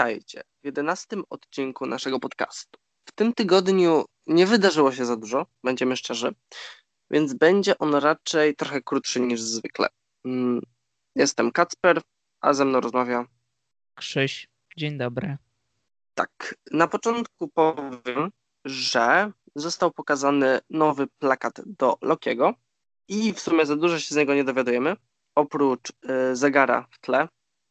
witajcie w jedenastym odcinku naszego podcastu. W tym tygodniu nie wydarzyło się za dużo, będziemy szczerzy, więc będzie on raczej trochę krótszy niż zwykle. Mm, jestem Kacper, a ze mną rozmawia. Krzyś, dzień dobry. Tak, na początku powiem, że został pokazany nowy plakat do Lokiego i w sumie za dużo się z niego nie dowiadujemy, oprócz y, zegara w tle,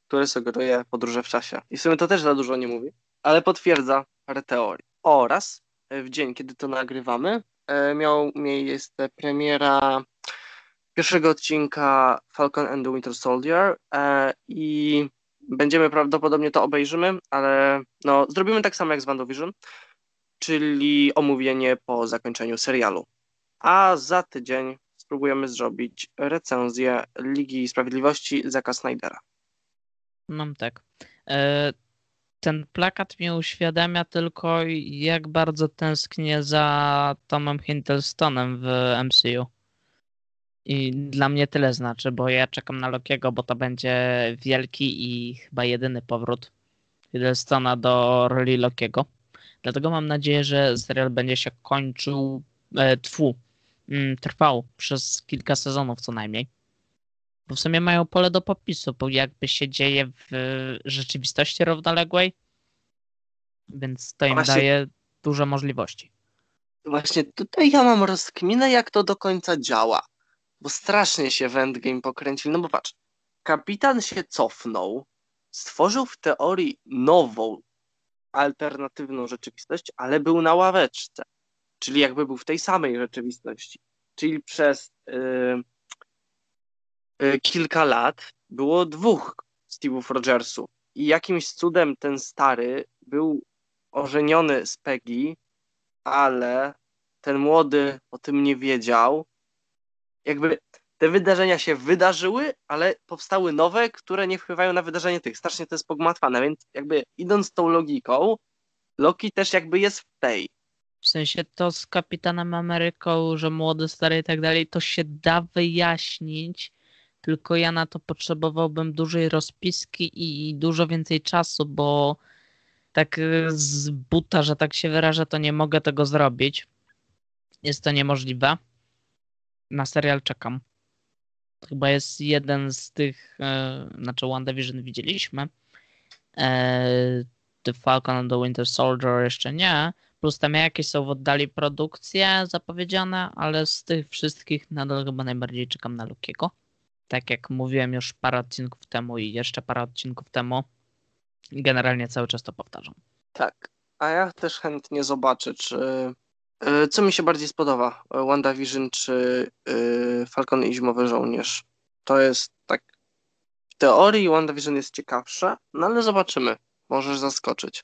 który sugeruje podróże w czasie. I w sumie to też za dużo nie mówi, ale potwierdza parę teorii. Oraz y, w dzień, kiedy to nagrywamy, y, miał miejsce premiera pierwszego odcinka Falcon and the Winter Soldier y, i będziemy prawdopodobnie to obejrzymy, ale no, zrobimy tak samo jak z WandaVision, czyli omówienie po zakończeniu serialu. A za tydzień spróbujemy zrobić recenzję Ligi Sprawiedliwości Zaka Snydera. Mam tak. E, ten plakat mi uświadamia tylko, jak bardzo tęsknię za Tomem Hiddlestonem w MCU. I dla mnie tyle znaczy, bo ja czekam na Lokiego, bo to będzie wielki i chyba jedyny powrót Hiddlestona do roli Lokiego. Dlatego mam nadzieję, że serial będzie się kończył, e, tfu, mm, trwał przez kilka sezonów co najmniej. Bo w sumie mają pole do popisu, bo jakby się dzieje w rzeczywistości równoległej, więc to im Właśnie... daje duże możliwości. Właśnie tutaj ja mam rozkminę, jak to do końca działa, bo strasznie się w Endgame pokręcił, no bo patrz, kapitan się cofnął, stworzył w teorii nową, alternatywną rzeczywistość, ale był na ławeczce, czyli jakby był w tej samej rzeczywistości, czyli przez... Yy kilka lat było dwóch Steve'ów Rogersów i jakimś cudem ten stary był ożeniony z Peggy, ale ten młody o tym nie wiedział. Jakby te wydarzenia się wydarzyły, ale powstały nowe, które nie wpływają na wydarzenie tych. Strasznie to jest pogmatwane, więc jakby idąc tą logiką, Loki też jakby jest w tej. W sensie to z Kapitanem Ameryką, że młody, stary i tak dalej, to się da wyjaśnić, tylko ja na to potrzebowałbym dużej rozpiski i dużo więcej czasu, bo tak y, z buta, że tak się wyrażę, to nie mogę tego zrobić. Jest to niemożliwe. Na serial czekam. Chyba jest jeden z tych, e, znaczy WandaVision widzieliśmy. E, The Falcon and the Winter Soldier jeszcze nie. Plus tam jakieś są w oddali produkcje zapowiedziane, ale z tych wszystkich nadal chyba najbardziej czekam na Lukiego tak jak mówiłem już parę odcinków temu i jeszcze parę odcinków temu, generalnie cały czas to powtarzam. Tak, a ja też chętnie zobaczę, czy y, co mi się bardziej spodoba, WandaVision czy y, Falcon i Zimowy Żołnierz. To jest tak, w teorii WandaVision jest ciekawsza, no ale zobaczymy, możesz zaskoczyć.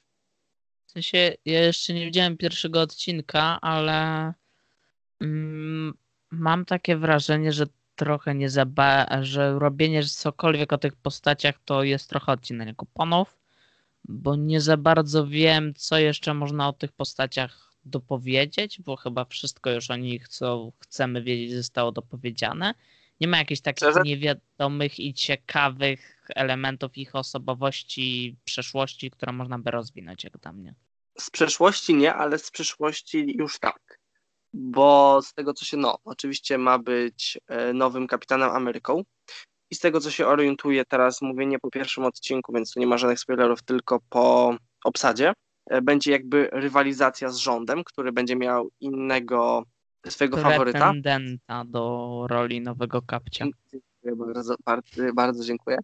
W sensie, ja jeszcze nie widziałem pierwszego odcinka, ale mm, mam takie wrażenie, że trochę nie zaba, że robienie cokolwiek o tych postaciach to jest trochę odcinanie kuponów, bo nie za bardzo wiem, co jeszcze można o tych postaciach dopowiedzieć, bo chyba wszystko już o nich, co chcemy wiedzieć, zostało dopowiedziane. Nie ma jakichś takich Szczerze? niewiadomych i ciekawych elementów ich osobowości, przeszłości, które można by rozwinąć, jak dla mnie. Z przeszłości nie, ale z przyszłości już tak bo z tego co się, no, oczywiście ma być e, nowym kapitanem Ameryką i z tego co się orientuje teraz, mówię nie po pierwszym odcinku, więc tu nie ma żadnych spoilerów, tylko po obsadzie, e, będzie jakby rywalizacja z rządem, który będzie miał innego swojego faworyta. Pretendenta do roli nowego kapcia. Dziękuję bardzo, bardzo, bardzo dziękuję.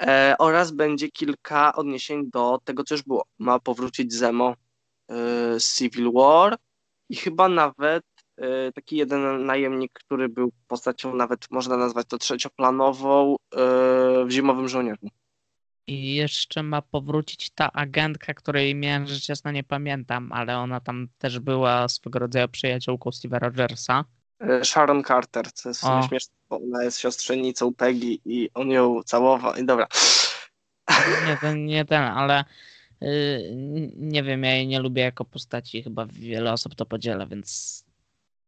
E, oraz będzie kilka odniesień do tego, co już było. Ma powrócić Zemo e, Civil War, i chyba nawet y, taki jeden najemnik, który był postacią nawet, można nazwać to trzecioplanową y, w Zimowym Żołnierzu. I jeszcze ma powrócić ta agentka, której miałem rzecz jasna nie pamiętam, ale ona tam też była swego rodzaju przyjaciółką Steve'a Rogersa. Y, Sharon Carter, co jest w sumie śmieszne, bo ona jest siostrzenicą Peggy i on ją całował. I dobra. Nie ten, nie ten, ale nie wiem, ja jej nie lubię jako postaci, chyba wiele osób to podziela, więc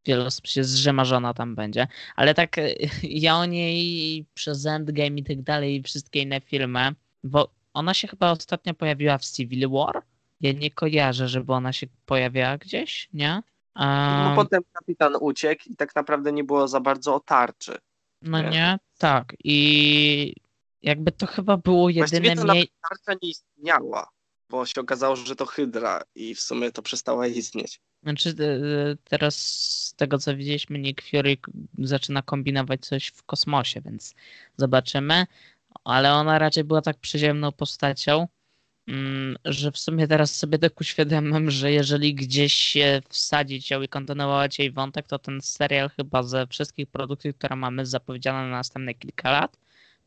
wiele osób się zrzyma, że ona tam będzie. Ale tak ja o niej przez Endgame i tak dalej i wszystkie inne filmy, bo ona się chyba ostatnio pojawiła w Civil War. Ja nie kojarzę, żeby ona się pojawiała gdzieś, nie? No Um, potem kapitan uciekł i tak naprawdę nie było za bardzo o tarczy. no nie. nie, tak. I jakby to chyba było jedyne miejsce. tarcza nie istniała, bo się okazało, że to Hydra i w sumie to przestała istnieć. Znaczy, e, teraz z tego co widzieliśmy, Nick Fury zaczyna kombinować coś w kosmosie, więc zobaczymy. Ale ona raczej była tak przyziemną postacią, mm, że w sumie teraz sobie tak uświadamiam, że jeżeli gdzieś się wsadzić ją i kontynuować jej wątek, to ten serial chyba ze wszystkich produkcji, które mamy zapowiedziane na następne kilka lat,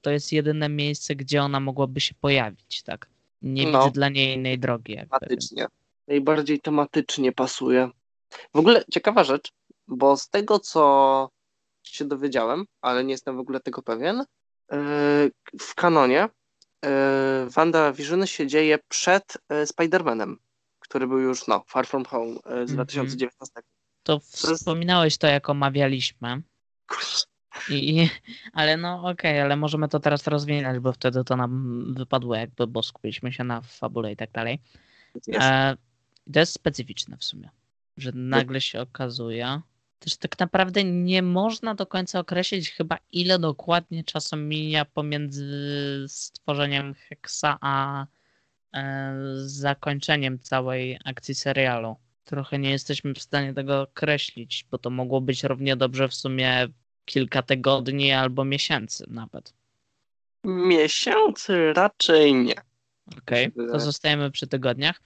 to jest jedyne miejsce, gdzie ona mogłaby się pojawić, tak? Nie No. widzę dla niej innej drogi. Jakby. Tematycznie. Najbardziej tematycznie pasuje. W ogóle ciekawa rzecz, bo z tego, co się dowiedziałem, ale nie jestem w ogóle tego pewien, yy, w kanonie yy, WandaVision się dzieje przed yy, Spider-Manem, który był już, no, Far From Home z Mhm. 2019. To To wspominałeś to, jak omawialiśmy. Kurczę. I, i- ale no okej, ale możemy to teraz rozwinąć, bo wtedy to nam wypadło, jakby, bo skupiliśmy się na fabule i tak dalej. E, to jest specyficzne w sumie, że nagle się okazuje. Też tak naprawdę nie można do końca określić chyba ile dokładnie czasu mija pomiędzy stworzeniem Hexa a e, zakończeniem całej akcji serialu. Trochę nie jesteśmy w stanie tego określić, bo to mogło być równie dobrze w sumie kilka tygodni albo miesięcy nawet. Miesięcy raczej nie. Okej, to Że- zostajemy przy tygodniach.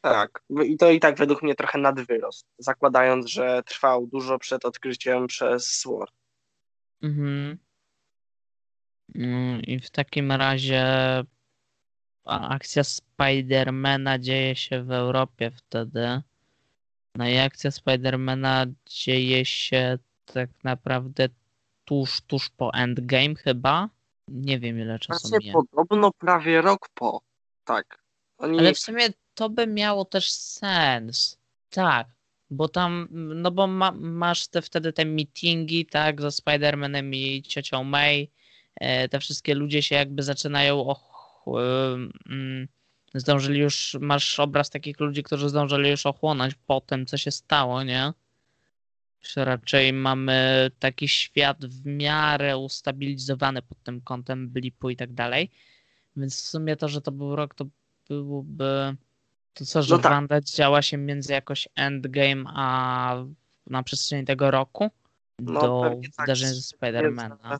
Tak, i to i tak według mnie trochę nadwyrost, zakładając, że trwał dużo przed odkryciem przez SWORD. Mhm. Mm, I w takim razie akcja Spidermana dzieje się w Europie wtedy. No i akcja Spidermana dzieje się tak naprawdę tuż, tuż po Endgame chyba. Nie wiem ile czasu Właśnie podobno prawie rok po. Tak. Oni Ale w sumie to by miało też sens. Tak, bo tam, no bo ma, masz te wtedy te meetingi, tak, ze Spider-Manem i ciocią May. E, te wszystkie ludzie się jakby zaczynają och, mm, zdążyli już, masz obraz takich ludzi, którzy zdążyli już ochłonąć po tym, co się stało, nie? Raczej mamy taki świat w miarę ustabilizowany pod tym kątem blipu i tak dalej. Więc w sumie to, że to był rok, to byłoby to co, że No tak. Wanda działa się między jakoś Endgame a na przestrzeni tego roku No, do pewnie tak. ze Spidermana.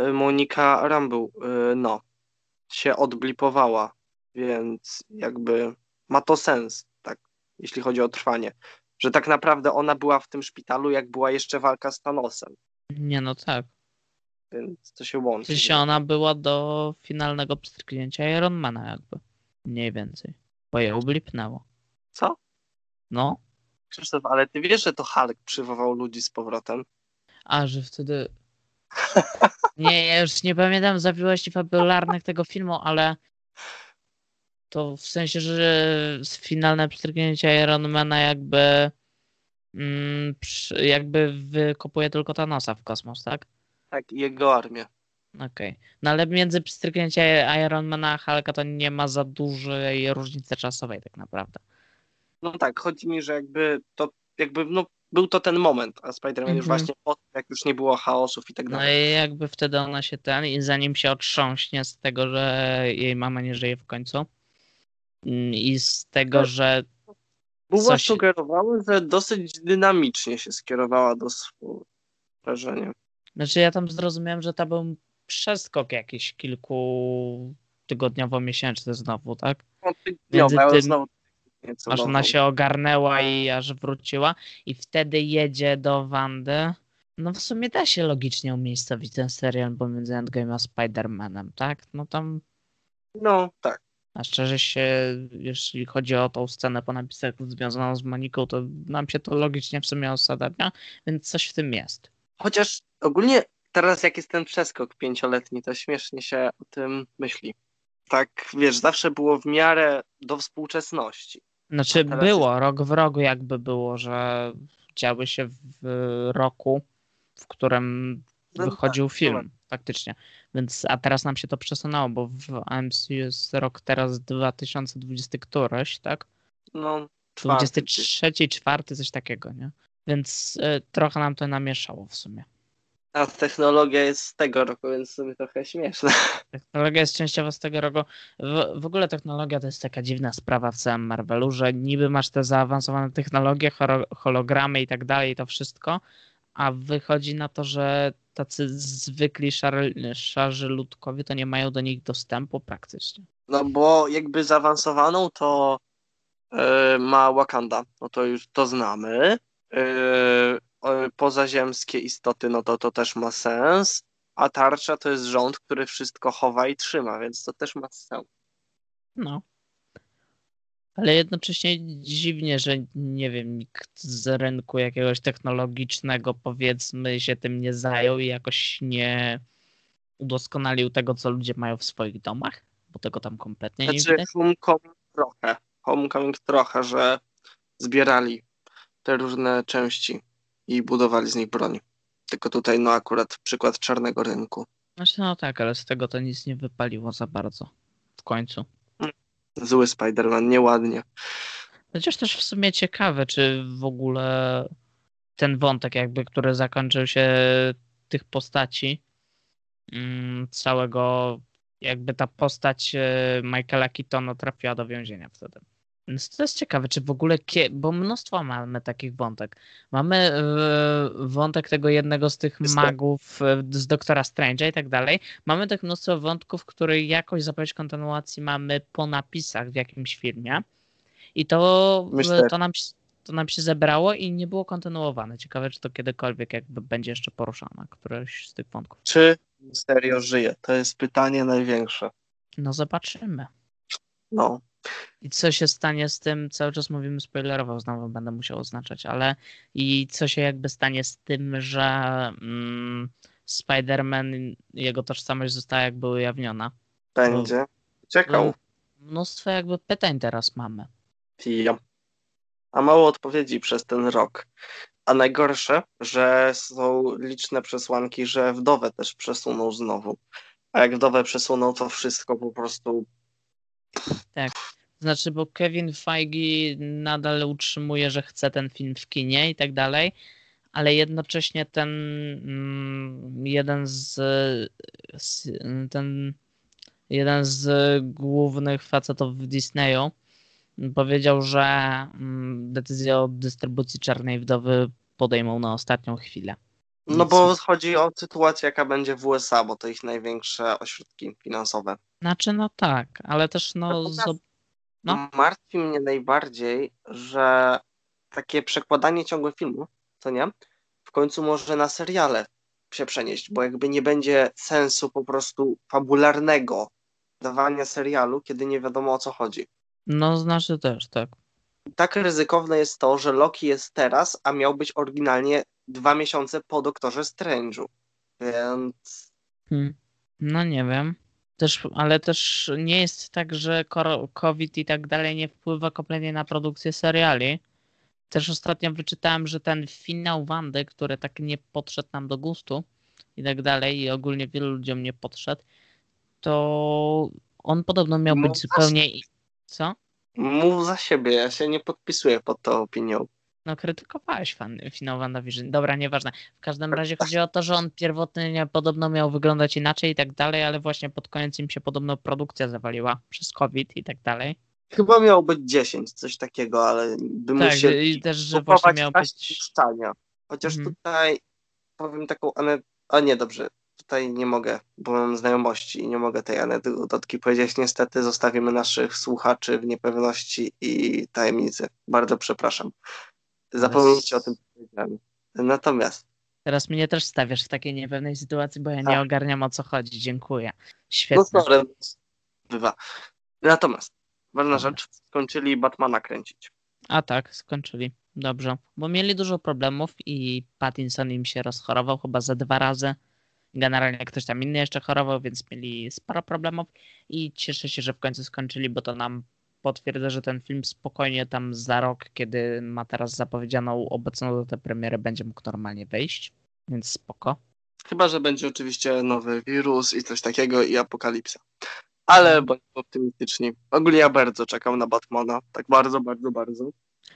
y, Monika Rambeau, y, no, się odblipowała, więc jakby ma to sens, tak, jeśli chodzi o trwanie. Że tak naprawdę ona była w tym szpitalu, jak była jeszcze walka z Thanosem, Nie no tak. więc to się W łączy. sensie ona była do finalnego pstryknięcia Ironmana jakby. Mniej więcej. Bo je ublipnęło. Co? No. Krzysztof, ale ty wiesz, że to Hulk przywołał ludzi z powrotem? A, że wtedy... Nie, ja już nie pamiętam zawiłości fabularnych tego filmu, ale to w sensie, że finalne pstryknięcie Ironmana jakby mm, jakby wykopuje tylko Thanosa w kosmos, tak? Tak, i jego armię. Okej. No ale między pstryknięciem Ironmana a Hulka to nie ma za dużej różnicy czasowej tak naprawdę. No tak, chodzi mi, że jakby to, jakby, no, był to ten moment, a Spider-Man już Mhm. właśnie po tym, jak już nie było chaosów i tak No dalej. i jakby wtedy ona się ten, i zanim się otrząśnie z tego, że jej mama nie żyje w końcu mm, i z tego, Tak. że Buła coś- sugerowały, że dosyć dynamicznie się skierowała do swojego wrażenia. Znaczy ja tam zrozumiałem, że to był przeskok jakiś kilku tygodniowo-miesięczny znowu, tak? No, ale tym- znowu nieco Aż ona się ogarnęła i aż wróciła i wtedy jedzie do Wandy. No w sumie da się logicznie umiejscowić ten serial pomiędzy Endgame a Spider-Manem, tak? No tam, No tak. A szczerze się, jeśli chodzi o tą scenę po napisach związaną z Moniką, to nam się to logicznie w sumie usadawia, więc coś w tym jest. Chociaż ogólnie teraz jak jest ten przeskok pięcioletni, to śmiesznie się o tym myśli. Tak, wiesz, zawsze było w miarę do współczesności. Znaczy było, rok w rogu jakby było, że działy się w roku, w którym No wychodził tak, film, dobra. faktycznie. Więc, a teraz nam się to przesunęło, bo w MCU jest rok teraz 2020 któryś, tak? No, czwarty. 23, czwarty, coś takiego, nie? Więc y, trochę nam to namieszało w sumie. A technologia jest z tego roku, więc w sumie trochę śmieszne. Technologia jest częściowo z tego roku. W, w ogóle technologia to jest taka dziwna sprawa w całym Marvelu, że niby masz te zaawansowane technologie, holo, hologramy i tak dalej, to wszystko, a wychodzi na to, że tacy zwykli szary, szarzy ludkowie to nie mają do nich dostępu praktycznie. No bo jakby zaawansowaną to yy, ma Wakanda, no to już to znamy. Yy, pozaziemskie istoty, no to to też ma sens. A tarcza to jest rząd, który wszystko chowa i trzyma, więc to też ma sens. No. Ale jednocześnie dziwnie, że nie wiem, nikt z rynku jakiegoś technologicznego powiedzmy się tym nie zajął i jakoś nie udoskonalił tego, co ludzie mają w swoich domach, bo tego tam kompletnie znaczy, nie widać. Homecoming trochę. Homecoming trochę, że zbierali te różne części i budowali z nich broń. Tylko tutaj no akurat przykład czarnego rynku. Znaczy no tak, ale z tego to nic nie wypaliło za bardzo w końcu. Zły Spider-Man, nieładnie. Chociaż też w sumie ciekawe, czy w ogóle ten wątek jakby, który zakończył się tych postaci mm, całego, jakby ta postać e, Michaela Keatona trafiła do więzienia wtedy. Więc to jest ciekawe, czy w ogóle, bo mnóstwo mamy takich wątek. Mamy e, wątek tego jednego z tych magów e, z Doktora Strange'a i tak dalej. Mamy tak mnóstwo wątków, które jakoś zapowiedź kontynuacji mamy po napisach w jakimś filmie. I to, Myślę. to, nam, to nam się zebrało i nie było kontynuowane. Ciekawe, czy to kiedykolwiek jakby będzie jeszcze poruszane, któreś z tych wątków. Czy serio żyje? To jest pytanie największe. No zobaczymy. No. I co się stanie z tym, cały czas mówimy spoilerowo, znowu będę musiał oznaczać, ale i co się jakby stanie z tym, że mm, Spider-Man, jego tożsamość została jakby ujawniona. Będzie. Czekał. Mnóstwo jakby pytań teraz mamy. Ja. A mało odpowiedzi przez ten rok. A najgorsze, że są liczne przesłanki, że wdowę też przesunął znowu. A jak wdowę przesunął, to wszystko po prostu. Tak. Znaczy, bo Kevin Feige nadal utrzymuje, że chce ten film w kinie i tak dalej, ale jednocześnie ten mm, jeden z, z ten jeden z głównych facetów w Disneyu powiedział, że mm, decyzję o dystrybucji Czarnej Wdowy podejmą na ostatnią chwilę. No bo chodzi o sytuację, jaka będzie w USA, bo to ich największe ośrodki finansowe. Znaczy, no tak, ale też no. no. Martwi mnie najbardziej, że takie przekładanie ciągłe filmu, co nie? W końcu może na seriale się przenieść, bo jakby nie będzie sensu po prostu fabularnego dawania serialu, kiedy nie wiadomo o co chodzi. No, znaczy też, tak. Tak ryzykowne jest to, że Loki jest teraz, a miał być oryginalnie dwa miesiące po Doktorze Strange'u. Więc. Hmm. No nie wiem. Też, ale też nie jest tak, że COVID i tak dalej nie wpływa kompletnie na produkcję seriali. Też ostatnio wyczytałem, że ten finał Wandy, który tak nie podszedł nam do gustu i tak dalej, i ogólnie wielu ludziom nie podszedł, to on podobno miał być zupełnie. Co? Mów za siebie, ja się nie podpisuję pod tą opinią. No, krytykowałeś fan, finał WandaVision. Dobra, nieważne. W każdym razie chodzi o to, że on pierwotnie podobno miał wyglądać inaczej i tak dalej, ale właśnie pod koniec im się podobno produkcja zawaliła przez COVID i tak dalej. Chyba miał być 10, coś takiego, ale by tak, musieli i też, że właśnie miał być... Stania. Chociaż mhm. tutaj powiem taką anegdotę, a nie, dobrze, tutaj nie mogę, bo mam znajomości i nie mogę tej anegdotki powiedzieć. Niestety zostawimy naszych słuchaczy w niepewności i tajemnicy. Bardzo przepraszam. Zapomnijcie o tym, powiedziałem. Natomiast. Teraz mnie też stawiasz w takiej niepewnej sytuacji, bo ja nie tak. ogarniam o co chodzi. Dziękuję. Świetnie. No sorry, bywa. Natomiast, ważna rzecz, skończyli Batmana kręcić. A tak, skończyli. Dobrze. Bo mieli dużo problemów i Pattinson im się rozchorował chyba za dwa razy. Generalnie ktoś tam inny jeszcze chorował, więc mieli sporo problemów i cieszę się, że w końcu skończyli, bo to nam potwierdza, że ten film spokojnie tam za rok, kiedy ma teraz zapowiedzianą obecną datę premiery, będzie mógł normalnie wejść, więc spoko. Chyba, że będzie oczywiście nowy wirus i coś takiego i apokalipsa. Ale bądźmy optymistyczni. Ogólnie ja bardzo czekam na Batmana. Tak bardzo, bardzo, bardzo.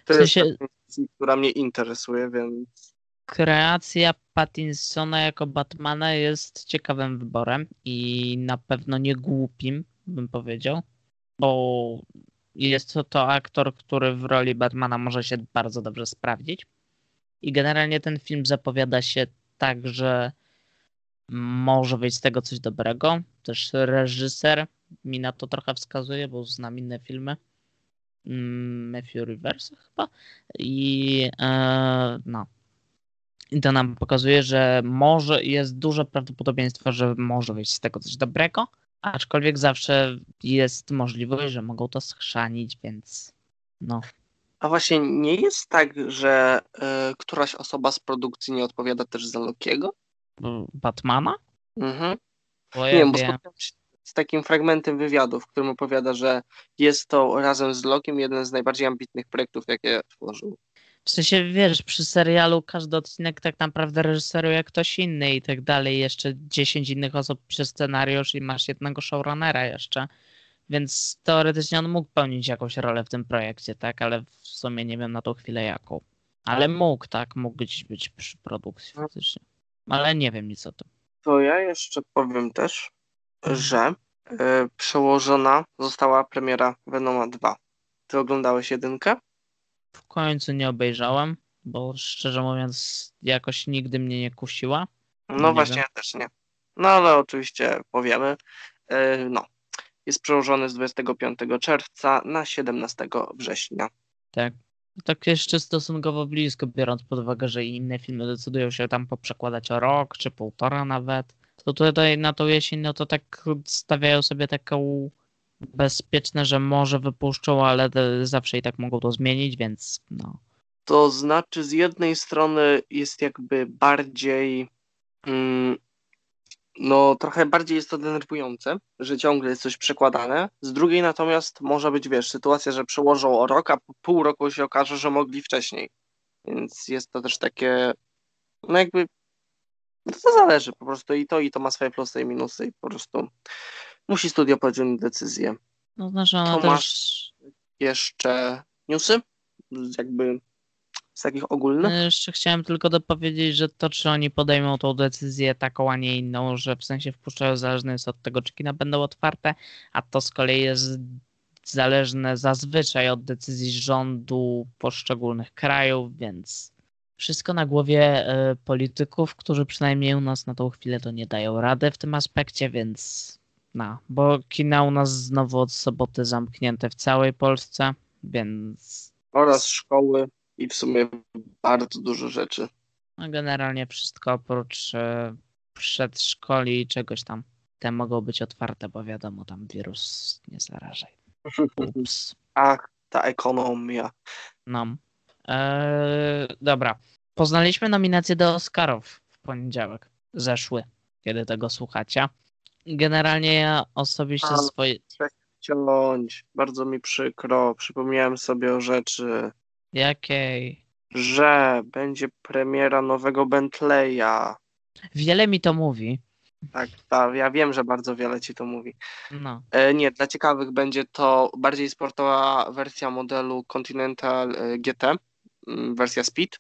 To W sensie- jest taka która mnie interesuje, więc Kreacja Pattinsona jako Batmana jest ciekawym wyborem i na pewno nie głupim, bym powiedział, bo jest to, to aktor, który w roli Batmana może się bardzo dobrze sprawdzić. I generalnie ten film zapowiada się tak, że może wyjść z tego coś dobrego. Też reżyser mi na to trochę wskazuje, bo znam inne filmy. Mm, Matthew Rivers chyba. I e, no. I to nam pokazuje, że może jest duże prawdopodobieństwo, że może wyjść z tego coś dobrego, aczkolwiek zawsze jest możliwość, że mogą to schrzanić, więc no. A właśnie nie jest tak, że y, któraś osoba z produkcji nie odpowiada też za Lokiego? Batmana? Mhm. Bo Nie ja wiem, bo spotkałem się z takim fragmentem wywiadu, w którym opowiada, że jest to razem z Lokiem jeden z najbardziej ambitnych projektów, jakie tworzył. W sensie, wiesz, przy serialu każdy odcinek tak naprawdę reżyseruje ktoś inny i tak dalej. Jeszcze 10 innych osób pisze scenariusz i masz jednego showrunnera jeszcze. Więc teoretycznie on mógł pełnić jakąś rolę w tym projekcie, tak? Ale w sumie nie wiem na tą chwilę jaką. Ale mógł, tak? Mógł gdzieś być przy produkcji faktycznie. Ale nie wiem nic o tym. To ja jeszcze powiem też, że y, przełożona została premiera Venoma 2. Ty oglądałeś jedynkę? W końcu nie obejrzałem, bo szczerze mówiąc jakoś nigdy mnie nie kusiła. No Nie właśnie, wiem. ja też nie. No ale oczywiście powiemy. Y, no. Jest przełożony z 25 czerwca na 17 września. Tak. Tak jeszcze stosunkowo blisko, biorąc pod uwagę, że inne filmy decydują się tam poprzekładać o rok, czy półtora nawet. To tutaj na tą jesień, no to tak stawiają sobie taką bezpieczne, że może wypuszczą, ale zawsze i tak mogą to zmienić, więc no. To znaczy, z jednej strony jest jakby bardziej, mm, no trochę bardziej jest to denerwujące, że ciągle jest coś przekładane. Z drugiej natomiast może być, wiesz, sytuacja, że przełożą o rok, a po pół roku się okaże, że mogli wcześniej. Więc jest to też takie, no jakby, no to zależy po prostu i to, i to ma swoje plusy i minusy i po prostu musi studio podjąć decyzję. No znaczy ona Tomasz. też... Jeszcze newsy, jakby z takich ogólnych. No, Jeszcze chciałem tylko dopowiedzieć, że to, czy oni podejmą tą decyzję taką, a nie inną, że w sensie wpuszczają, zależne jest od tego, czy kina będą otwarte, a to z kolei jest zależne zazwyczaj od decyzji rządu poszczególnych krajów, więc wszystko na głowie e, polityków, którzy przynajmniej u nas na tą chwilę to nie dają rady w tym aspekcie, więc no, bo kina u nas znowu od soboty zamknięte w całej Polsce, więc oraz szkoły i w sumie bardzo dużo rzeczy. No generalnie wszystko oprócz e, przedszkoli i czegoś tam. Te mogą być otwarte, bo wiadomo, tam wirus nie zarażaj. Ups. Ach, ta ekonomia. No. Eee, dobra. Poznaliśmy nominacje do Oscarów w poniedziałek. Zeszły, kiedy tego słuchacie. Generalnie ja osobiście A. swoje... Ciąć, bardzo mi przykro. Przypomniałem sobie o rzeczy, Jakiej? że będzie premiera nowego Bentleya. Wiele mi to mówi. Tak, tak, ja wiem, że bardzo wiele ci to mówi. No. E, nie, dla ciekawych będzie to bardziej sportowa wersja modelu Continental e, GT, wersja Speed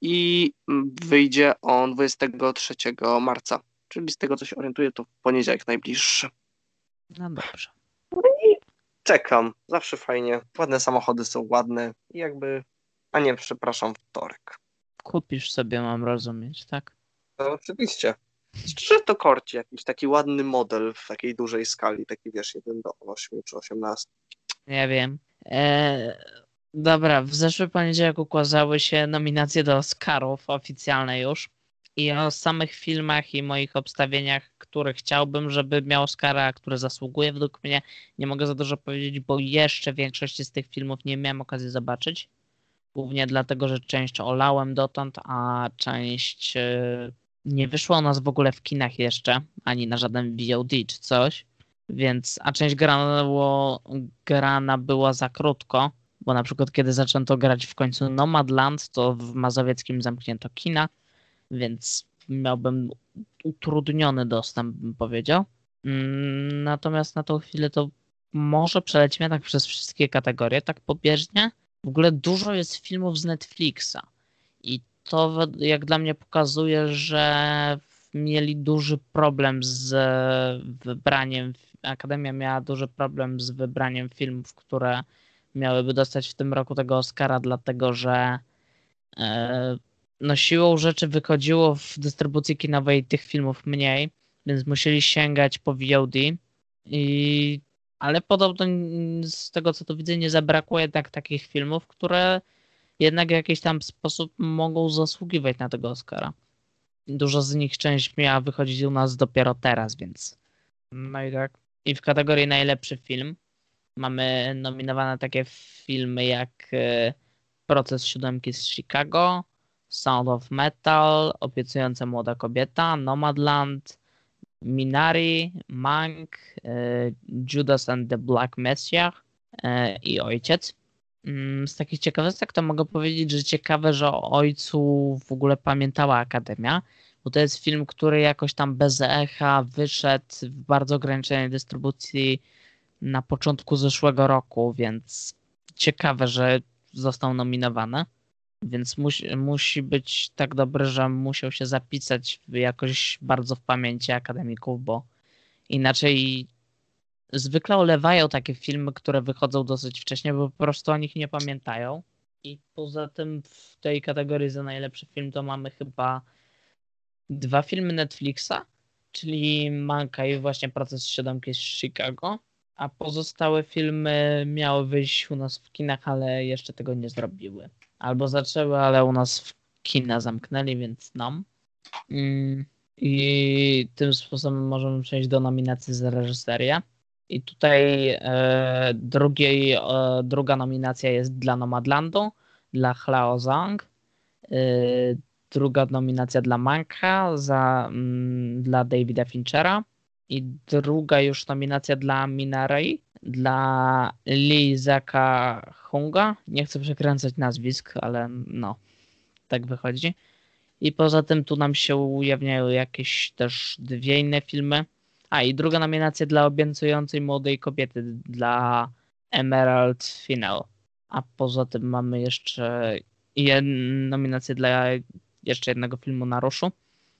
i wyjdzie on 23 marca, czyli z tego co się orientuję to w poniedziałek najbliższy. No dobrze. Czekam, zawsze fajnie, ładne samochody są ładne i jakby, a nie, przepraszam, wtorek. Kupisz sobie, mam rozumieć, tak? No, oczywiście. Szczerze to korci, jakiś taki ładny model w takiej dużej skali, taki wiesz, 1 do 8 czy 18. Nie wiem. Eee, dobra, w zeszły poniedziałek ukazały się nominacje do Oscarów oficjalne już. I o samych filmach i moich obstawieniach, które chciałbym, żeby miał Oscara, które zasługuje według mnie, nie mogę za dużo powiedzieć, bo jeszcze większości z tych filmów nie miałem okazji zobaczyć. Głównie dlatego, że część olałem dotąd, a część e, nie wyszła u nas w ogóle w kinach jeszcze, ani na żaden VOD czy coś. Więc, a część grana, było, grana była za krótko, bo na przykład kiedy zaczęto grać w końcu Nomadland, to w Mazowieckim zamknięto kina, więc miałbym utrudniony dostęp, bym powiedział. Mm, natomiast na tą chwilę to może przelecimy tak przez wszystkie kategorie, tak pobieżnie. W ogóle dużo jest filmów z Netflixa i to jak dla mnie pokazuje, że mieli duży problem z wybraniem, Akademia miała duży problem z wybraniem filmów, które miałyby dostać w tym roku tego Oscara, dlatego że e, no siłą rzeczy wychodziło w dystrybucji kinowej tych filmów mniej, więc musieli sięgać po VOD. I, ale podobno z tego co tu widzę, nie zabrakło jednak takich filmów, które jednak w jakiś tam sposób mogą zasługiwać na tego Oscara. Dużo z nich część miała wychodzić u nas dopiero teraz, więc. No i tak. I w kategorii najlepszy film mamy nominowane takie filmy jak e, Proces siódemki z Chicago, Sound of Metal, Obiecująca młoda kobieta, Nomadland, Minari, Mank, e, Judas and the Black Messiah e, i Ojciec. Mm, z takich ciekawostek to mogę powiedzieć, że ciekawe, że o ojcu w ogóle pamiętała Akademia, bo to jest film, który jakoś tam bez echa wyszedł w bardzo ograniczonej dystrybucji na początku zeszłego roku, więc ciekawe, że został nominowany. Więc musi, musi być tak dobry, że musiał się zapisać jakoś bardzo w pamięci akademików, bo inaczej zwykle olewają takie filmy, które wychodzą dosyć wcześnie, bo po prostu o nich nie pamiętają. I poza tym w tej kategorii za najlepszy film to mamy chyba dwa filmy Netflixa, czyli Manka i właśnie Proces Siódemki z Chicago, a pozostałe filmy miały wyjść u nas w kinach, ale jeszcze tego nie zrobiły. Albo zaczęły, ale u nas w kina zamknęli, więc nam. Mm, I tym sposobem możemy przejść do nominacji za reżyserię. I tutaj e, drugiej, e, druga nominacja jest dla Nomadlandu, dla Hlao Zhang. E, druga nominacja dla Manka, za, mm, dla Davida Finchera. I druga już nominacja dla Minarei, dla Lee Zaka Hunga. Nie chcę przekręcać nazwisk, ale no, tak wychodzi. I poza tym tu nam się ujawniają jakieś też dwie inne filmy. A i druga nominacja dla obiecującej młodej kobiety, dla Emerald Final. A poza tym mamy jeszcze nominację dla jeszcze jednego filmu na Ruszu,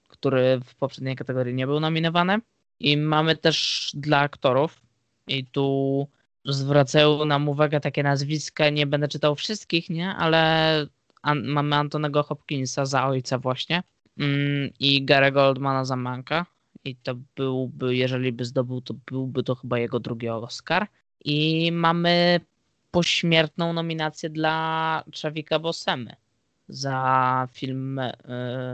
który w poprzedniej kategorii nie był nominowany. I mamy też dla aktorów, i tu zwracają nam uwagę takie nazwiska, nie będę czytał wszystkich, nie, ale an mamy Antonego Hopkinsa za ojca właśnie. Mm, i Gary Goldmana za Manka. I to byłby, jeżeli by zdobył, to byłby to chyba jego drugi Oscar. I mamy pośmiertną nominację dla Czawika Bosemy za film y,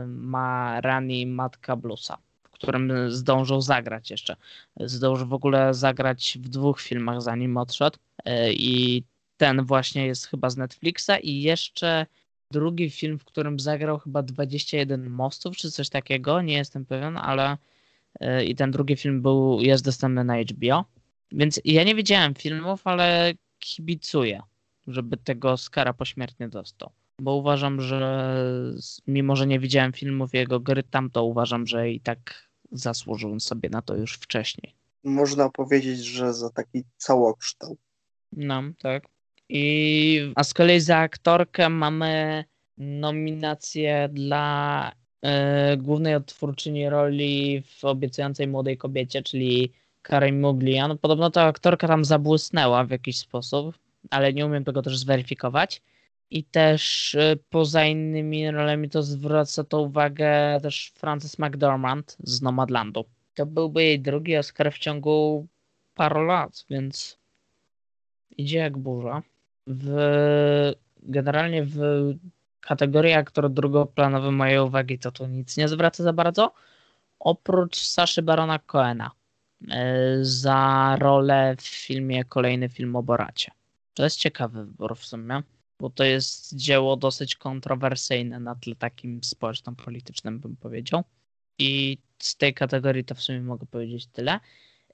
Marani Matka Bluesa, w którym zdążył zagrać jeszcze. Zdążył w ogóle zagrać w dwóch filmach zanim odszedł y, i ten właśnie jest chyba z Netflixa i jeszcze drugi film, w którym zagrał chyba 21 mostów czy coś takiego, nie jestem pewien, ale y, i ten drugi film był, jest dostępny na HBO. Więc ja nie widziałem filmów, ale kibicuję, żeby tego Oscara pośmiertnie dostał bo uważam, że mimo, że nie widziałem filmów jego gry tam, to uważam, że i tak zasłużył sobie na to już wcześniej. Można powiedzieć, że za taki całokształt. No, tak. I, a z kolei za aktorkę mamy nominację dla y, głównej odtwórczyni roli w obiecującej młodej kobiecie, czyli Karen Muglian. Podobno ta aktorka tam zabłysnęła w jakiś sposób, ale nie umiem tego też zweryfikować. I też y, poza innymi rolami to zwraca to uwagę też Frances McDormand z Nomadlandu. To byłby jej drugi Oscar w ciągu paru lat, więc idzie jak burza. W, generalnie w kategorii aktor drugoplanowy mojej uwagi to tu nic nie zwraca za bardzo, oprócz Saszy Barona Coena y, za rolę w filmie, kolejny film o Boracie. To jest ciekawy wybór w sumie bo to jest dzieło dosyć kontrowersyjne na tle takim społeczno-politycznym, bym powiedział. I z tej kategorii to w sumie mogę powiedzieć tyle.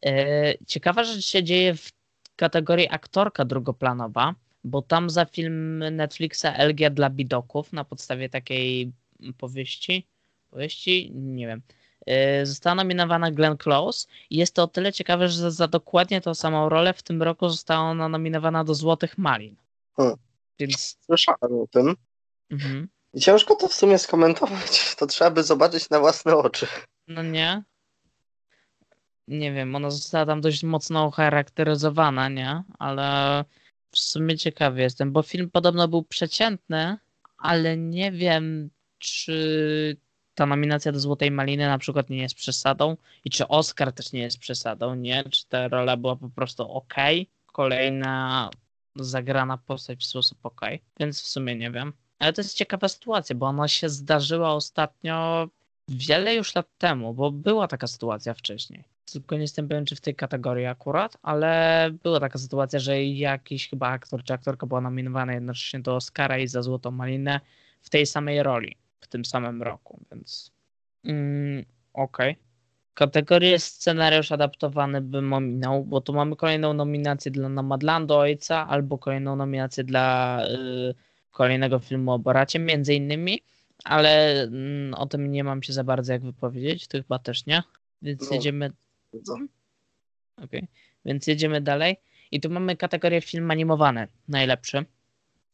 E, ciekawa rzecz się dzieje w kategorii aktorka drugoplanowa, bo tam za film Netflixa Elgia dla bidoków na podstawie takiej powieści powieści, nie wiem. Yy, została nominowana Glenn Close i jest to o tyle ciekawe, że za dokładnie tą samą rolę w tym roku została ona nominowana do Złotych Malin. Hmm. Więc... Słyszałem o tym. Mhm. Ciężko to w sumie skomentować. To trzeba by zobaczyć na własne oczy. No nie? Nie wiem, ona została tam dość mocno ucharakteryzowana, nie? Ale w sumie ciekawy jestem, bo film podobno był przeciętny, ale nie wiem, czy ta nominacja do Złotej Maliny na przykład nie jest przesadą i czy Oscar też nie jest przesadą, nie? Czy ta rola była po prostu ok, kolejna zagrana postać w sposób ok, więc w sumie nie wiem. Ale to jest ciekawa sytuacja, bo ona się zdarzyła ostatnio wiele już lat temu, bo była taka sytuacja wcześniej. Tylko nie jestem pewien, czy w tej kategorii akurat, ale była taka sytuacja, że jakiś chyba aktor czy aktorka była nominowana jednocześnie do Oscara i za Złotą Malinę w tej samej roli, w tym samym roku, więc mm, okej. Okay. Kategorię scenariusz adaptowany bym ominął, bo tu mamy kolejną nominację dla Nomadlandu Ojca albo kolejną nominację dla y, kolejnego filmu o Boracie między innymi, ale mm, o tym nie mam się za bardzo jak wypowiedzieć, to chyba też nie, więc no. jedziemy Okej, okay. więc jedziemy dalej. I tu mamy kategorię film animowany, najlepszy.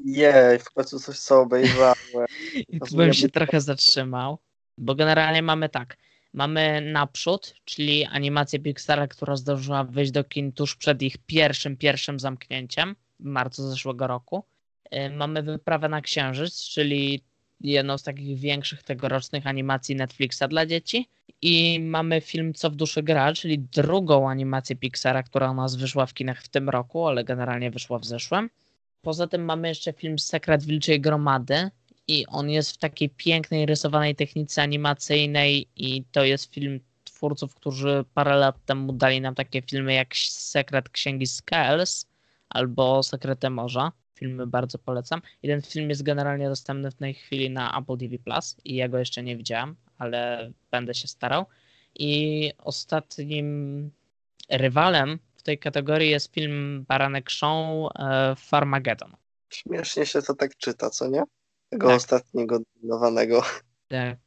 Jej, w końcu coś co obejrzałem. I tu bym się trochę zatrzymał, bo generalnie mamy tak. Mamy Naprzód, czyli animację Pixara, która zdążyła wyjść do kin tuż przed ich pierwszym, pierwszym zamknięciem w marcu zeszłego roku. Y, mamy Wyprawę na Księżyc, czyli jedną z takich większych tegorocznych animacji Netflixa dla dzieci. I mamy film Co w duszy gra, czyli drugą animację Pixara, która u nas wyszła w kinach w tym roku, ale generalnie wyszła w zeszłym. Poza tym mamy jeszcze film Sekret Wilczej Gromady i on jest w takiej pięknej, rysowanej technice animacyjnej i to jest film twórców, którzy parę lat temu dali nam takie filmy jak Sekret Księgi Skells albo Sekrety Morza filmy bardzo polecam. I ten film jest generalnie dostępny w tej chwili na Apple TV Plus i ja go jeszcze nie widziałem, ale będę się starał. I ostatnim rywalem w tej kategorii jest film Baranek Show e, Farmageddon. Śmiesznie się to tak czyta, co nie? Tego tak. ostatniego dominowanego. Tak.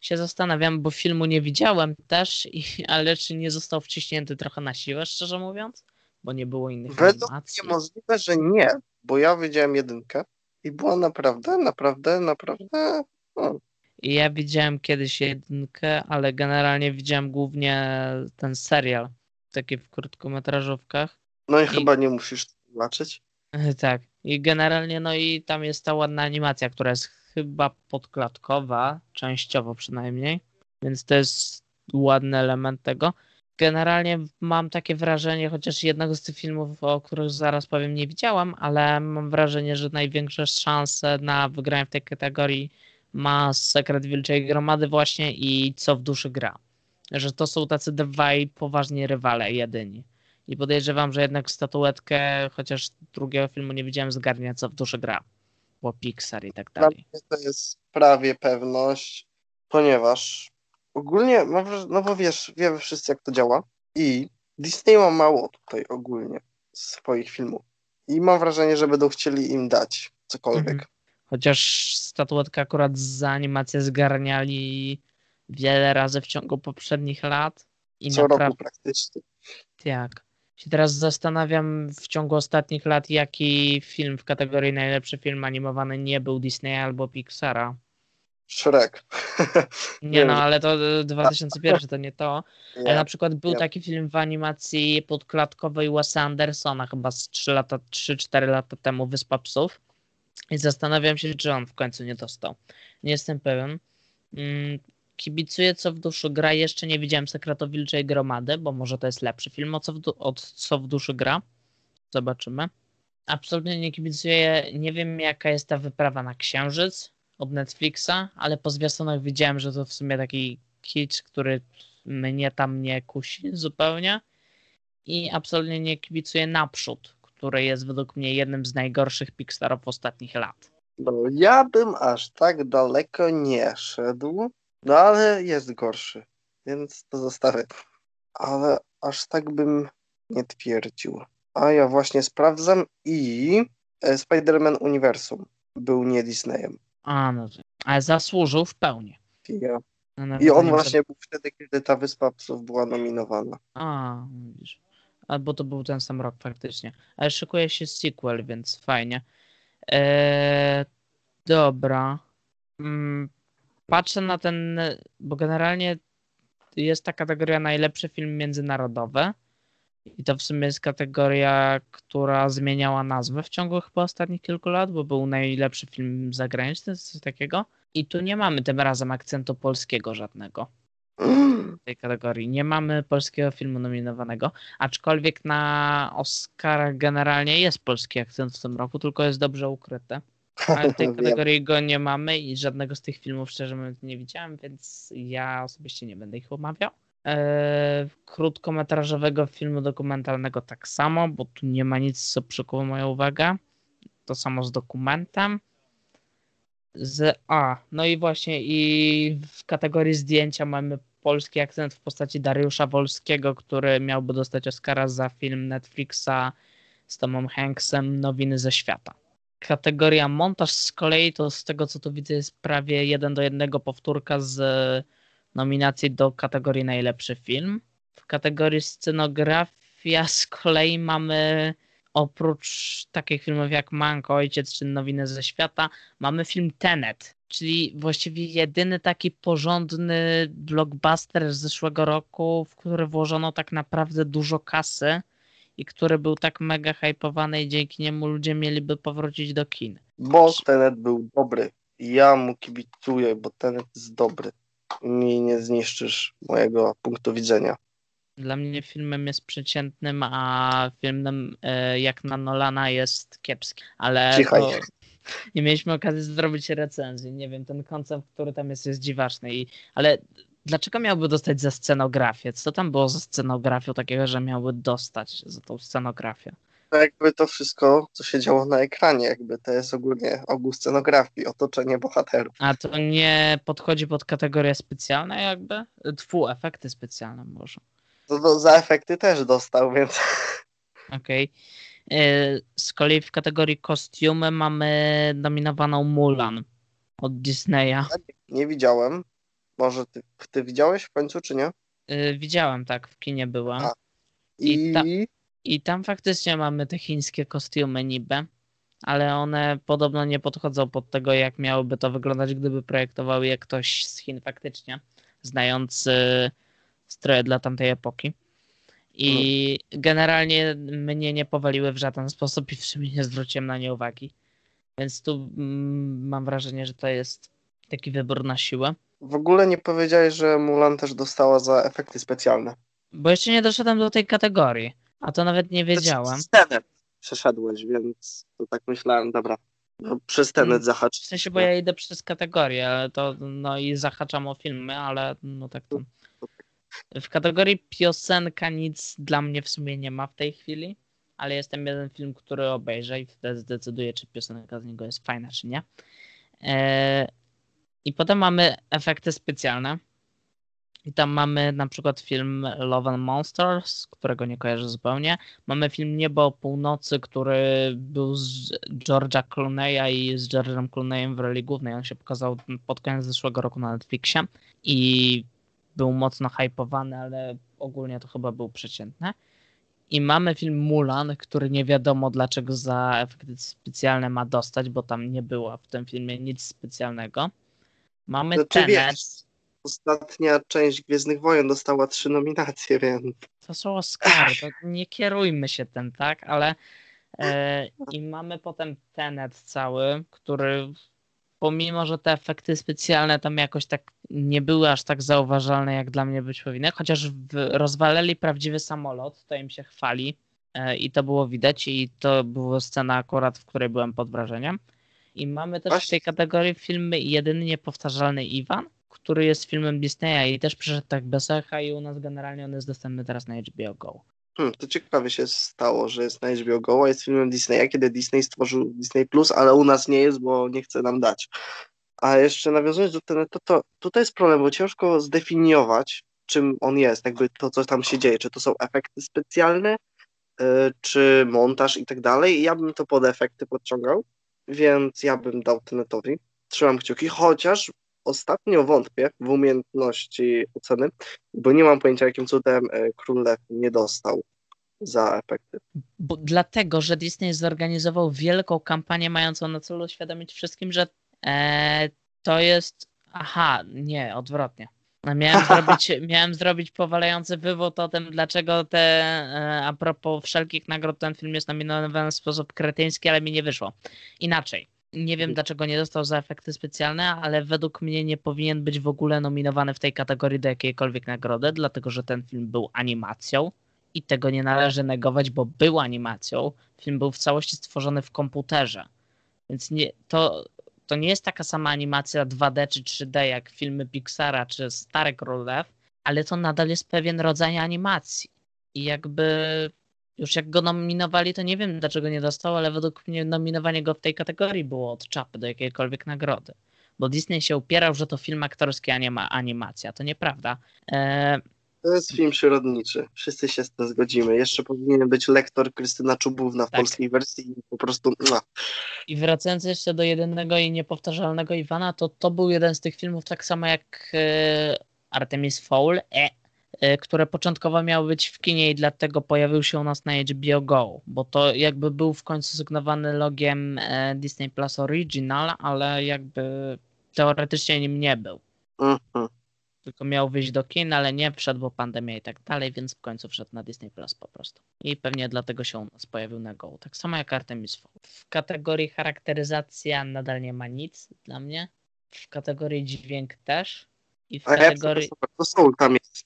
Się zastanawiam, bo filmu nie widziałem też, i, ale czy nie został wciśnięty trochę na siłę, szczerze mówiąc? Bo nie było innych Według animacji. mnie możliwe, że nie, bo ja widziałem jedynkę i była naprawdę, naprawdę, naprawdę. No. Ja widziałem kiedyś jedynkę, ale generalnie widziałem głównie ten serial, taki w krótkometrażówkach. No i, I... chyba nie musisz zobaczyć. Tak. I generalnie, no i tam jest ta ładna animacja, która jest chyba podklatkowa, częściowo przynajmniej, więc to jest ładny element tego generalnie mam takie wrażenie, chociaż jednego z tych filmów, o których zaraz powiem, nie widziałam, ale mam wrażenie, że największe szanse na wygranie w tej kategorii ma Sekret Wilczej Gromady właśnie i Co w duszy gra. Że to są tacy dwaj poważni rywale jedyni. I podejrzewam, że jednak statuetkę, chociaż drugiego filmu nie widziałem, zgarnia Co w duszy gra. Bo Pixar i tak dalej. To jest prawie pewność, ponieważ ogólnie, no bo wiesz, wiemy wszyscy jak to działa i Disney ma mało tutaj ogólnie swoich filmów i mam wrażenie, że będą chcieli im dać cokolwiek. Mhm. Chociaż statuetka akurat za animację zgarniali wiele razy w ciągu poprzednich lat. I Co naprawdę... roku praktycznie. Tak. Się teraz zastanawiam w ciągu ostatnich lat, jaki film w kategorii najlepszy film animowany nie był Disneya albo Pixara. Shrek. Nie no, ale to 2001 to nie to. Nie, ale na przykład był nie. taki film w animacji podklatkowej Wesa Andersona chyba z 3 lata, 3-4 lata temu Wyspa Psów. I zastanawiam się, czy on w końcu nie dostał. Nie jestem pewien. Kibicuję, co w duszy gra. Jeszcze nie widziałem Sekretu Wilczej Gromady, bo może to jest lepszy film od co w, od co w duszy gra. Zobaczymy. Absolutnie nie kibicuję. Nie wiem, jaka jest ta wyprawa na Księżyc od Netflixa, ale po zwiastunach widziałem, że to w sumie taki kicz, który mnie tam nie kusi zupełnie i absolutnie nie kibicuję naprzód, który jest według mnie jednym z najgorszych Pixarów ostatnich lat. No, ja bym aż tak daleko nie szedł, no ale jest gorszy, więc to zostawię. Ale aż tak bym nie twierdził. A ja właśnie sprawdzam i Spider-Man Uniwersum był nie Disneyem. A, no ale zasłużył w pełni. Ja. No, nawet I on właśnie był wtedy, kiedy ta Wyspa Psów była nominowana. A, widzisz. Albo to był ten sam rok faktycznie. Ale szykuje się sequel, więc fajnie. Eee, dobra. Mm, patrzę na ten, bo generalnie jest ta kategoria najlepszy film międzynarodowy. I to w sumie jest kategoria, która zmieniała nazwę w ciągu chyba ostatnich kilku lat, bo był najlepszy film zagraniczny, coś takiego. I tu nie mamy tym razem akcentu polskiego żadnego w tej kategorii. Nie mamy polskiego filmu nominowanego, aczkolwiek na Oscarach generalnie jest polski akcent w tym roku, tylko jest dobrze ukryty. Ale tej kategorii go nie mamy i żadnego z tych filmów szczerze mówiąc nie widziałem, więc ja osobiście nie będę ich omawiał. Eee, krótkometrażowego filmu dokumentalnego tak samo, bo tu nie ma nic, co przykuło moją uwagę. To samo z dokumentem. Z A. No i właśnie i w kategorii zdjęcia mamy polski akcent w postaci Dariusza Wolskiego, który miałby dostać Oscara za film Netflixa z Tomem Hanksem Nowiny ze świata. Kategoria montaż z kolei to z tego co tu widzę jest prawie jeden do jednego powtórka z nominacji do kategorii najlepszy film. W kategorii scenografia z kolei mamy oprócz takich filmów jak Manko, Ojciec czy Nowiny ze świata, mamy film Tenet, czyli właściwie jedyny taki porządny blockbuster z zeszłego roku, w który włożono tak naprawdę dużo kasy i który był tak mega hypowany i dzięki niemu ludzie mieliby powrócić do kin. Bo Tenet był dobry. Ja mu kibicuję, bo Tenet jest dobry. Mi nie zniszczysz mojego punktu widzenia. Dla mnie filmem jest przeciętnym, a filmem e, jak na Nolana jest kiepski. Ale Cichaj. to nie mieliśmy okazji zrobić recenzji. Nie wiem, ten koncept, który tam jest, jest dziwaczny. I, ale dlaczego miałby dostać za scenografię? Co tam było za scenografią takiego, że miałby dostać za tą scenografię? To jakby to wszystko, co się działo na ekranie, jakby to jest ogólnie ogół scenografii, otoczenie bohaterów. A to nie podchodzi pod kategorię specjalne jakby? Tfu, efekty specjalne może. To, to za efekty też dostał, więc Okej. E, Z kolei w kategorii kostiumy mamy nominowaną Mulan od Disneya. nie widziałem. Może ty, ty widziałeś w końcu, czy nie? E, Widziałem, tak, w kinie byłem. A. I I, ta- I tam faktycznie mamy te chińskie kostiumy niby, ale one podobno nie podchodzą pod tego, jak miałoby to wyglądać, gdyby projektował je ktoś z Chin faktycznie, znając y, stroje dla tamtej epoki. I generalnie mnie nie powaliły w żaden sposób i w sumie nie zwróciłem na nie uwagi. Więc tu mm, mam wrażenie, że to jest taki wybór na siłę. W ogóle nie powiedziałeś, że Mulan też dostała za efekty specjalne. Bo jeszcze nie doszedłem do tej kategorii, a to nawet nie wiedziałem. Scenę przeszedłeś, więc to tak myślałem, dobra. No, przez Tenet Mm, zahacz. W sensie, bo ja idę przez kategorię, ale to no i zahaczam o filmy, ale no tak to. W kategorii piosenka nic dla mnie w sumie nie ma w tej chwili, ale jest tam jeden film, który obejrzę i wtedy zdecyduję, czy piosenka z niego jest fajna, czy nie. Eee, I potem mamy efekty specjalne. I tam mamy na przykład film Love and Monsters, którego nie kojarzę zupełnie. Mamy film Niebo o północy, który był z George'a Clooney'a i z George'em Clooney'em w roli głównej. On się pokazał pod koniec zeszłego roku na Netflixie i był mocno hypowany, ale ogólnie to chyba był przeciętny. I mamy film Mulan, który nie wiadomo dlaczego za efekty specjalne ma dostać, bo tam nie było w tym filmie nic specjalnego. Mamy Znaczy, Tenet. wiesz, Ostatnia część Gwiezdnych Wojen dostała trzy nominacje, więc To są Oscary, to nie kierujmy się tym, tak? Ale e, i mamy potem Tenet cały, który pomimo, że te efekty specjalne tam jakoś tak nie były aż tak zauważalne, jak dla mnie być powinny, chociaż w, rozwalili prawdziwy samolot, to im się chwali e, i to było widać i to była scena akurat, w której byłem pod wrażeniem. I mamy też w Właśnie. tej kategorii filmy Jedyny Niepowtarzalny Iwan, który jest filmem Disneya i też przyszedł tak bez echa i u nas generalnie on jest dostępny teraz na HBO Go. hmm, to ciekawie się stało, że jest na HBO Go, a jest filmem Disneya, kiedy Disney stworzył Disney Plus, ale u nas nie jest, bo nie chce nam dać. A jeszcze nawiązując do tego, to, to tutaj jest problem, bo ciężko zdefiniować, czym on jest, jakby to, co tam się dzieje, czy to są efekty specjalne, y, czy montaż i tak dalej. Ja bym to pod efekty podciągał, więc ja bym dał Tenetowi. Trzymam kciuki, chociaż ostatnio wątpię w umiejętności oceny, bo nie mam pojęcia, jakim cudem e, Król Lew nie dostał za efekty. Bo, dlatego, że Disney zorganizował wielką kampanię mającą na celu uświadomić wszystkim, że e, to jest. Aha, nie, odwrotnie. Miałem zrobić, miałem zrobić powalający wywód o tym, dlaczego te, e, a propos wszelkich nagród, ten film jest nominowany w sposób kretyński, ale mi nie wyszło. Inaczej. Nie wiem, dlaczego nie dostał za efekty specjalne, ale według mnie nie powinien być w ogóle nominowany w tej kategorii do jakiejkolwiek nagrody, dlatego że ten film był animacją i tego nie należy negować, bo był animacją. Film był w całości stworzony w komputerze. Więc nie, to, to nie jest taka sama animacja 2D czy 3D jak filmy Pixara czy Stare Królew, ale to nadal jest pewien rodzaj animacji. I jakby już jak go nominowali, to nie wiem dlaczego nie dostał, ale według mnie nominowanie go w tej kategorii było od czapy do jakiejkolwiek nagrody. Bo Disney się upierał, że to film aktorski, a nie ma animacja. To nieprawda. Eee, to jest film przyrodniczy. Wszyscy się z tym zgodzimy. Jeszcze powinien być lektor Krystyna Czubówna w tak. polskiej wersji po prostu. No. I wracając jeszcze do jedynego i niepowtarzalnego Iwana, to to był jeden z tych filmów, tak samo jak e, Artemis Fowl, e, e, które początkowo miały być w kinie i dlatego pojawił się u nas na HBO Go, bo to jakby był w końcu sygnowany logiem e, Disney Plus Original, ale jakby teoretycznie nim nie był. -hmm tylko miał wyjść do kin, ale nie wszedł, bo pandemia i tak dalej, więc w końcu wszedł na Disney Plus po prostu. I pewnie dlatego się u nas pojawił na Go. Tak samo jak Artemis Fowl. W kategorii charakteryzacja nadal nie ma nic dla mnie. W kategorii dźwięk też. I w A kategorii. Ja, to Soul tam jest.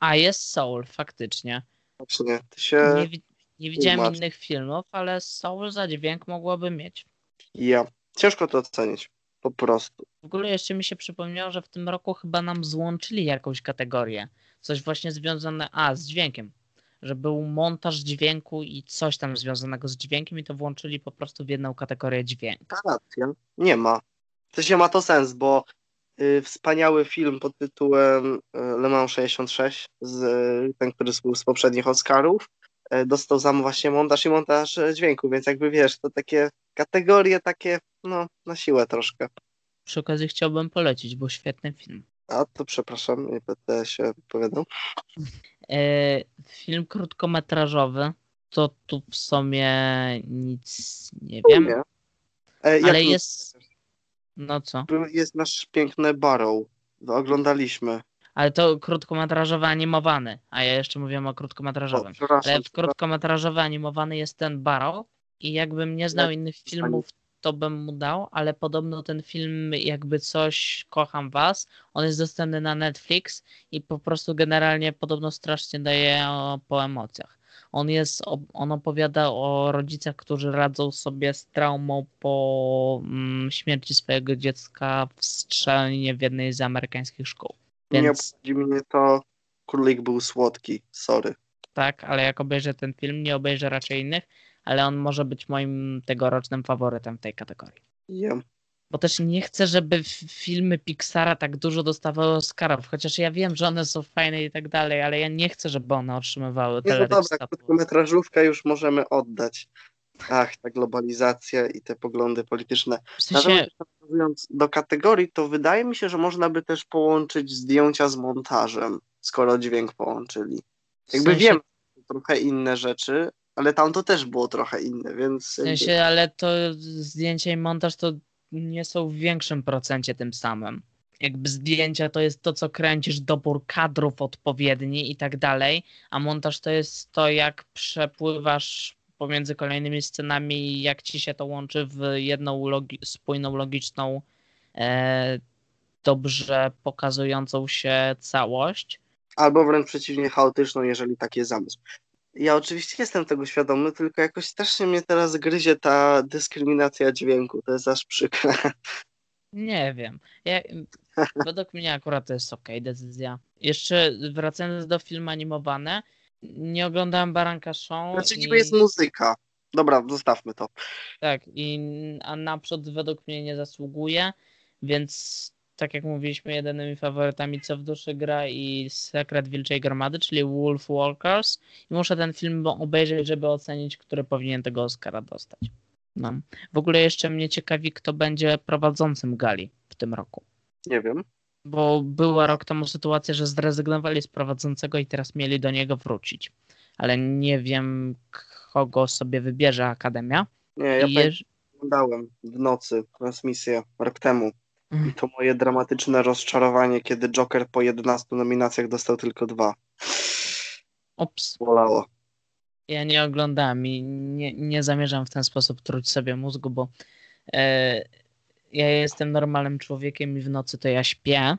A jest Soul, faktycznie. Znaczy nie, ty się. Nie, nie widziałem innych filmów, ale Soul za dźwięk mogłoby mieć. Ja. Ciężko to ocenić. Po prostu. W ogóle jeszcze mi się przypomniało, że w tym roku chyba nam złączyli jakąś kategorię. Coś właśnie związane, a z dźwiękiem. Że był montaż dźwięku i coś tam związanego z dźwiękiem i to włączyli po prostu w jedną kategorię dźwięk. Racja. Nie ma. To się ma to sens, bo y, wspaniały film pod tytułem y, Le Mans 66, z, y, ten, który był z poprzednich Oscarów, y, dostał za właśnie montaż i montaż dźwięku, więc jakby wiesz, to takie kategorie takie, no, na siłę troszkę. Przy okazji chciałbym polecić, bo świetny film. A to przepraszam, nie będę się wypowiadał. E, film krótkometrażowy, to tu w sumie nic nie wiem. Nie. E, ale jest. No co? Jest nasz piękny Barrow. Oglądaliśmy. Ale to krótkometrażowy animowany, a ja jeszcze mówiłem o krótkometrażowym. O, ale w krótkometrażowy animowany jest ten Barrow i jakbym nie znał innych filmów, to bym mu dał, ale podobno ten film jakby coś, kocham was, on jest dostępny na Netflix i po prostu generalnie podobno strasznie daje po emocjach. On jest, on opowiada o rodzicach, którzy radzą sobie z traumą po mm, śmierci swojego dziecka w strzelinie w jednej z amerykańskich szkół. Więc... Nie obchodzi mnie to, królik był słodki, sorry. Tak, ale jak obejrzę ten film, nie obejrzę raczej innych, ale on może być moim tegorocznym faworytem w tej kategorii. Yeah. Bo też nie chcę, żeby filmy Pixara tak dużo dostawały Oscarów, chociaż ja wiem, że one są fajne i tak dalej, ale ja nie chcę, żeby one otrzymywały tyle No dobra, krótkometrażówkę już możemy oddać. Ach, ta globalizacja i te poglądy polityczne. W sensie... Natomiast do kategorii, to wydaje mi się, że można by też połączyć zdjęcia z montażem, skoro dźwięk połączyli. Jakby w sensie... wiem, trochę inne rzeczy, ale tam to też było trochę inne, więc... W sensie, ale to zdjęcie i montaż to nie są w większym procencie tym samym. Jakby zdjęcia to jest to, co kręcisz, dobór kadrów odpowiedni i tak dalej, a montaż to jest to, jak przepływasz pomiędzy kolejnymi scenami i jak ci się to łączy w jedną logi spójną, logiczną, e, dobrze pokazującą się całość. Albo wręcz przeciwnie, chaotyczną, jeżeli taki jest zamysł. Ja oczywiście jestem tego świadomy, tylko jakoś strasznie mnie teraz gryzie ta dyskryminacja dźwięku. To jest aż przykre. Nie wiem. Ja, według mnie akurat to jest ok, decyzja. Jeszcze wracając do filmu animowane, nie oglądałem Baranka Show. Znaczy i... niby jest muzyka. Dobra, zostawmy to. Tak, i a naprzód według mnie nie zasługuje, więc tak jak mówiliśmy, jedynymi faworytami co w duszy gra i Sekret Wilczej Gromady, czyli Wolf Walkers. I muszę ten film obejrzeć, żeby ocenić, który powinien tego Oscara dostać. No. W ogóle jeszcze mnie ciekawi, kto będzie prowadzącym gali w tym roku. Nie wiem. Bo była rok temu sytuacja, że zrezygnowali z prowadzącego i teraz mieli do niego wrócić. Ale nie wiem, kogo sobie wybierze Akademia. Nie, ja I oglądałem w nocy transmisję rok temu. I to moje dramatyczne rozczarowanie, kiedy Joker po 11 nominacjach dostał tylko dwa. Ops. Bolało. Ja nie oglądałem i nie, nie zamierzam w ten sposób truć sobie mózgu, bo e, ja jestem normalnym człowiekiem i w nocy to ja śpię.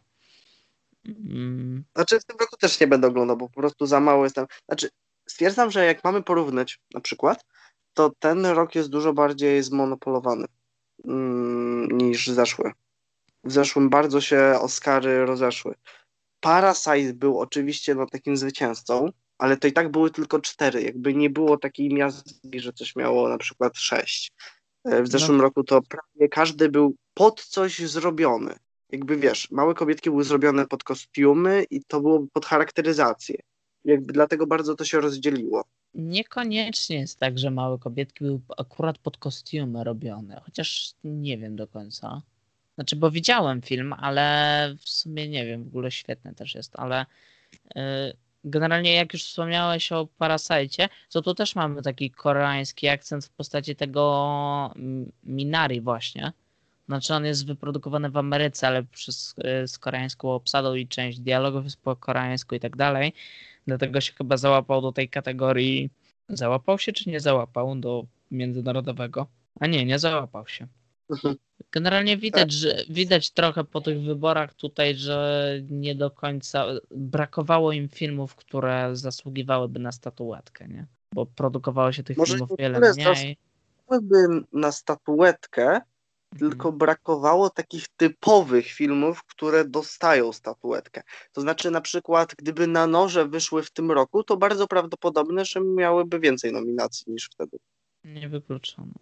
Mm. Znaczy w tym roku też nie będę oglądał, bo po prostu za mało jestem. Znaczy stwierdzam, że jak mamy porównać na przykład, to ten rok jest dużo bardziej zmonopolowany mm, niż zeszły. W zeszłym bardzo się Oscary rozeszły. Parasite był oczywiście no, takim zwycięzcą, ale to i tak były tylko cztery. Jakby nie było takiej miazgi, że coś miało na przykład sześć. E, w zeszłym no. roku to prawie każdy był pod coś zrobiony. Jakby wiesz, małe kobietki były zrobione pod kostiumy i to było pod charakteryzację. Jakby dlatego bardzo to się rozdzieliło. Niekoniecznie jest tak, że małe kobietki były akurat pod kostiumy robione, chociaż nie wiem do końca. Znaczy, bo widziałem film, ale w sumie nie wiem, w ogóle świetny też jest, ale yy, generalnie jak już wspomniałeś o Parasite, to tu też mamy taki koreański akcent w postaci tego Minari właśnie. Znaczy on jest wyprodukowany w Ameryce, ale przez, y, z koreańską obsadą i część dialogów jest po koreańsku i tak dalej. Dlatego się chyba załapał do tej kategorii. Załapał się czy nie załapał do międzynarodowego? A nie, nie załapał się. Generalnie widać, że widać trochę po tych wyborach tutaj, że nie do końca brakowało im filmów, które zasługiwałyby na statuetkę, nie? Bo produkowało się tych Może filmów wiele mniej. Zasługiwałyby na statuetkę, mhm. tylko brakowało takich typowych filmów, które dostają statuetkę. To znaczy, na przykład, gdyby na noże wyszły w tym roku, to bardzo prawdopodobne, że miałyby więcej nominacji niż wtedy. Nie wykluczono.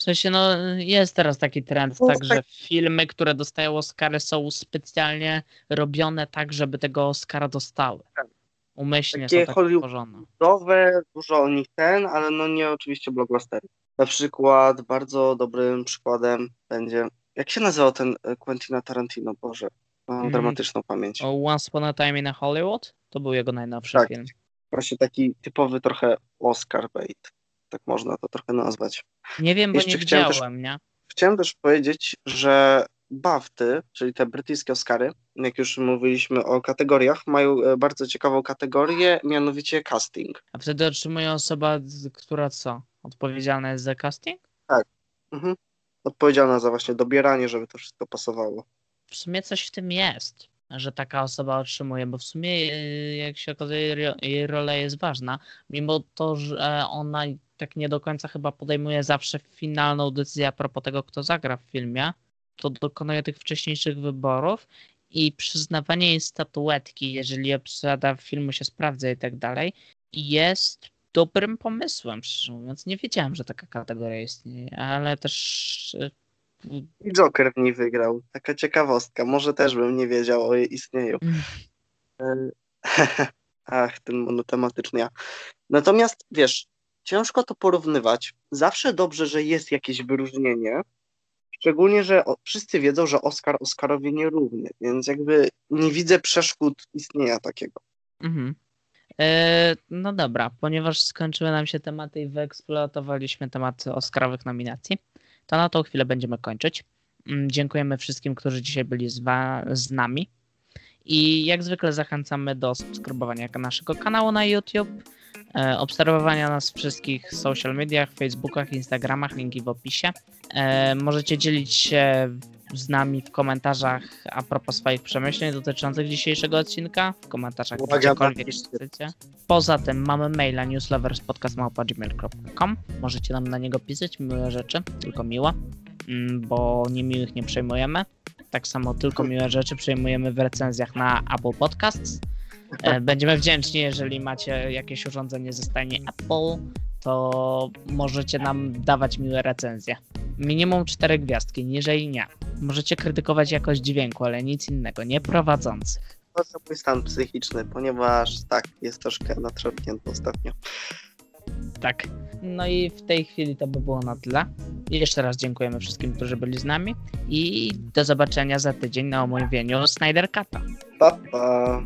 W sensie, no, jest teraz taki trend, no, tak, że filmy, które dostają Oscary, są specjalnie robione tak, żeby tego Oscara dostały. Tak. Umyślnie Takie są tak tworzone. dużo o nich ten, ale no nie oczywiście blockbustery. Na przykład bardzo dobrym przykładem będzie, jak się nazywał ten e, Quentin Tarantino, Boże, mam mm. dramatyczną pamięć. Once Upon a Time in Hollywood? To był jego najnowszy tak, film. Właśnie taki typowy trochę Oscar bait tak można to trochę nazwać. Nie wiem, bo Jeszcze nie widziałem, też, nie? Chciałem też powiedzieć, że BAFTY, czyli te brytyjskie Oscary, jak już mówiliśmy o kategoriach, mają e, bardzo ciekawą kategorię, mianowicie casting. A wtedy otrzymuje osoba, która co? Odpowiedzialna jest za casting? Tak. Mhm. Odpowiedzialna za właśnie dobieranie, żeby to wszystko pasowało. W sumie coś w tym jest, że taka osoba otrzymuje, bo w sumie, e, jak się okazuje, jej rola jest ważna, mimo to, że ona tak nie do końca chyba podejmuje zawsze finalną decyzję a propos tego, kto zagra w filmie, to dokonuje tych wcześniejszych wyborów i przyznawanie jej statuetki, jeżeli obsada filmu się sprawdza i tak dalej, jest dobrym pomysłem, szczerze mówiąc. Nie wiedziałem, że taka kategoria istnieje, ale też... E, I Joker w niej wygrał. Taka ciekawostka. Może też bym nie wiedział o jej istnieniu. Mm. Ach, ten monotematyczny ja. Natomiast wiesz, ciężko to porównywać. Zawsze dobrze, że jest jakieś wyróżnienie, szczególnie, że wszyscy wiedzą, że Oscar Oscarowi nierówny, więc jakby nie widzę przeszkód istnienia takiego. Mhm. E, no dobra, ponieważ skończyły nam się tematy i wyeksploatowaliśmy tematy Oscarowych nominacji, to na tą chwilę będziemy kończyć. Mm, dziękujemy wszystkim, którzy dzisiaj byli z, z nami. I jak zwykle zachęcamy do subskrybowania naszego kanału na YouTube, E, obserwowania nas w wszystkich social mediach, Facebookach, Instagramach, linki w opisie. E, możecie dzielić się z nami w komentarzach a propos swoich przemyśleń dotyczących dzisiejszego odcinka, w komentarzach gdziekolwiek chcecie. Poza tym mamy maila newsloverspodcast.gmail.com Możecie nam na niego pisać miłe rzeczy, tylko miło, mm, bo niemiłych nie przejmujemy. Tak samo tylko miłe rzeczy przejmujemy w recenzjach na Apple Podcasts. E, będziemy wdzięczni, jeżeli macie jakieś urządzenie ze stajni Apple, to możecie nam dawać miłe recenzje. Minimum 4 gwiazdki, niżej nie. Możecie krytykować jakość dźwięku, ale nic innego, nie prowadzących. To mój stan psychiczny, ponieważ tak, jest troszkę natrząknięty ostatnio. Tak. No i w tej chwili to by było na tyle. I jeszcze raz dziękujemy wszystkim, którzy byli z nami i do zobaczenia za tydzień na omówieniu Snyder Cut'a. Pa, pa.